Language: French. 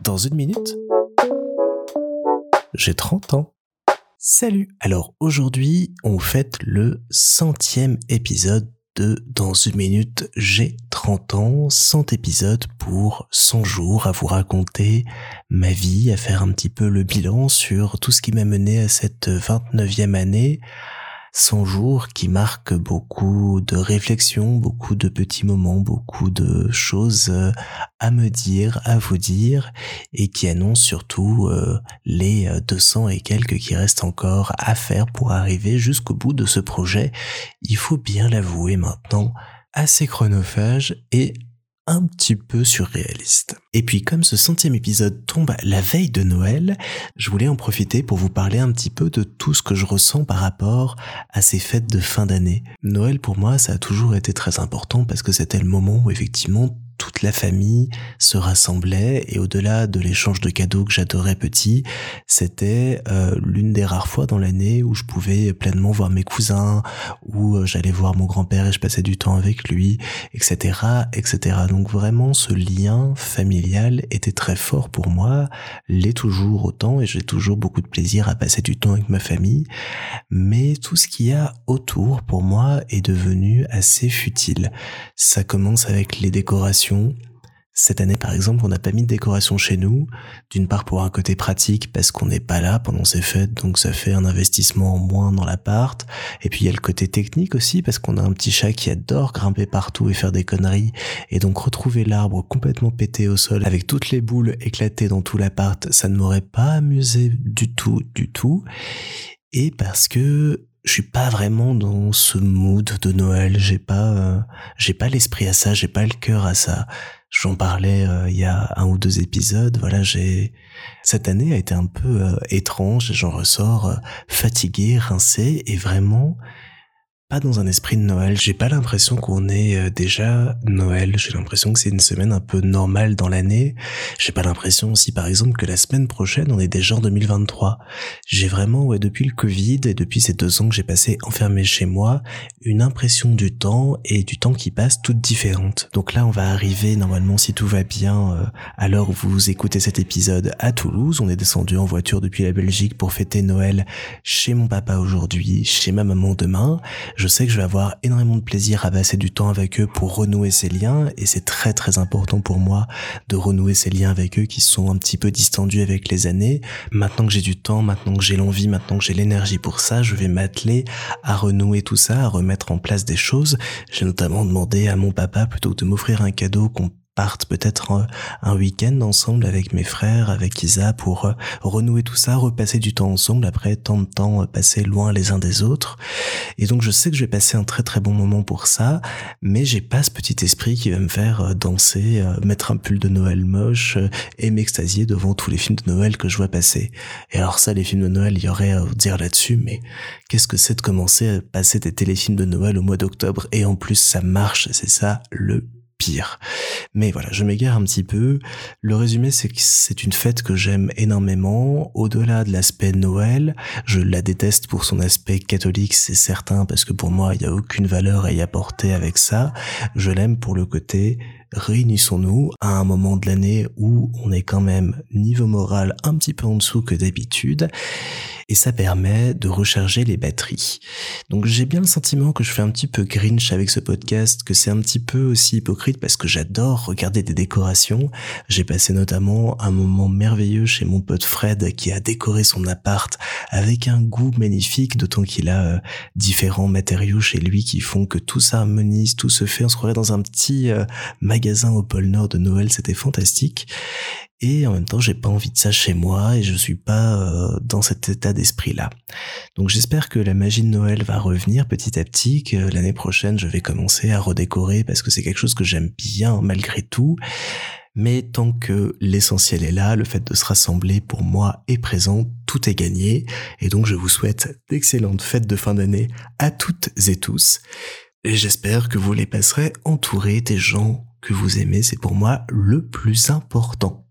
Dans une minute, j'ai 30 ans. Salut. Alors aujourd'hui, on fête le centième épisode de Dans une minute, j'ai 30 ans, 100 épisodes pour 100 jours à vous raconter ma vie, à faire un petit peu le bilan sur tout ce qui m'a mené à cette 29e année, 100 jours qui marquent beaucoup de réflexions, beaucoup de petits moments, beaucoup de choses euh, à me dire, à vous dire, et qui annoncent surtout euh, les 200 et quelques qui restent encore à faire pour arriver jusqu'au bout de ce projet. Il faut bien l'avouer maintenant, assez chronophage et petit peu surréaliste. Et puis comme ce centième épisode tombe la veille de Noël, je voulais en profiter pour vous parler un petit peu de tout ce que je ressens par rapport à ces fêtes de fin d'année. Noël pour moi ça a toujours été très important parce que c'était le moment où effectivement toute la famille se rassemblait et au-delà de l'échange de cadeaux que j'adorais petit, c'était euh, l'une des rares fois dans l'année où je pouvais pleinement voir mes cousins, où euh, j'allais voir mon grand-père et je passais du temps avec lui, etc., etc. Donc vraiment ce lien familial était très fort pour moi, l'est toujours autant et j'ai toujours beaucoup de plaisir à passer du temps avec ma famille, mais tout ce qu'il y a autour pour moi est devenu assez futile. Ça commence avec les décorations cette année, par exemple, on n'a pas mis de décoration chez nous. D'une part pour un côté pratique, parce qu'on n'est pas là pendant ces fêtes, donc ça fait un investissement en moins dans l'appart. Et puis il y a le côté technique aussi, parce qu'on a un petit chat qui adore grimper partout et faire des conneries. Et donc retrouver l'arbre complètement pété au sol, avec toutes les boules éclatées dans tout l'appart, ça ne m'aurait pas amusé du tout, du tout. Et parce que je suis pas vraiment dans ce mood de Noël. J'ai pas, euh, j'ai pas l'esprit à ça. J'ai pas le cœur à ça. J'en parlais euh, il y a un ou deux épisodes. Voilà, j'ai cette année a été un peu euh, étrange. J'en ressors fatigué, rincé et vraiment pas dans un esprit de Noël. J'ai pas l'impression qu'on est euh, déjà Noël. J'ai l'impression que c'est une semaine un peu normale dans l'année. J'ai pas l'impression aussi, par exemple, que la semaine prochaine, on est déjà en 2023. J'ai vraiment, ouais, depuis le Covid et depuis ces deux ans que j'ai passé enfermé chez moi, une impression du temps et du temps qui passe toute différente. Donc là, on va arriver, normalement, si tout va bien, euh, à l'heure où vous écoutez cet épisode à Toulouse. On est descendu en voiture depuis la Belgique pour fêter Noël chez mon papa aujourd'hui, chez ma maman demain je sais que je vais avoir énormément de plaisir à passer du temps avec eux pour renouer ces liens et c'est très très important pour moi de renouer ces liens avec eux qui sont un petit peu distendus avec les années. Maintenant que j'ai du temps, maintenant que j'ai l'envie, maintenant que j'ai l'énergie pour ça, je vais m'atteler à renouer tout ça, à remettre en place des choses. J'ai notamment demandé à mon papa plutôt de m'offrir un cadeau qu'on peut-être un, week-end ensemble avec mes frères, avec Isa pour euh, renouer tout ça, repasser du temps ensemble après tant de temps euh, passé loin les uns des autres. Et donc je sais que je vais passer un très très bon moment pour ça, mais j'ai pas ce petit esprit qui va me faire euh, danser, mettre un pull de Noël moche et m'extasier devant tous les films de Noël que je vois passer. Et alors ça, les films de Noël, il y aurait à dire là-dessus, mais qu'est-ce que c'est de commencer à passer des téléfilms de Noël au mois d'octobre? Et en plus ça marche, c'est ça le Mais voilà, je m'égare un petit peu. Le résumé, c'est que c'est une fête que j'aime énormément. Au-delà de l'aspect Noël, je la déteste pour son aspect catholique, c'est certain, parce que pour moi, il n'y a aucune valeur à y apporter avec ça. Je l'aime pour le côté réunissons-nous à un moment de l'année où on est quand même niveau moral un petit peu en dessous que d'habitude et ça permet de recharger les batteries. Donc j'ai bien le sentiment que je fais un petit peu grinch avec ce podcast, que c'est un petit peu aussi hypocrite parce que j'adore regarder des décorations. J'ai passé notamment un moment merveilleux chez mon pote Fred qui a décoré son appart avec un goût magnifique, d'autant qu'il a euh, différents matériaux chez lui qui font que tout s'harmonise, tout se fait. On se croirait dans un petit euh, magasin au pôle Nord de Noël, c'était fantastique et en même temps j'ai pas envie de ça chez moi et je suis pas euh, dans cet état d'esprit là. Donc j'espère que la magie de Noël va revenir petit à petit, que l'année prochaine je vais commencer à redécorer parce que c'est quelque chose que j'aime bien malgré tout. Mais tant que l'essentiel est là, le fait de se rassembler pour moi est présent, tout est gagné. Et donc je vous souhaite d'excellentes fêtes de fin d'année à toutes et tous. Et j'espère que vous les passerez entourés des gens que vous aimez, c'est pour moi le plus important.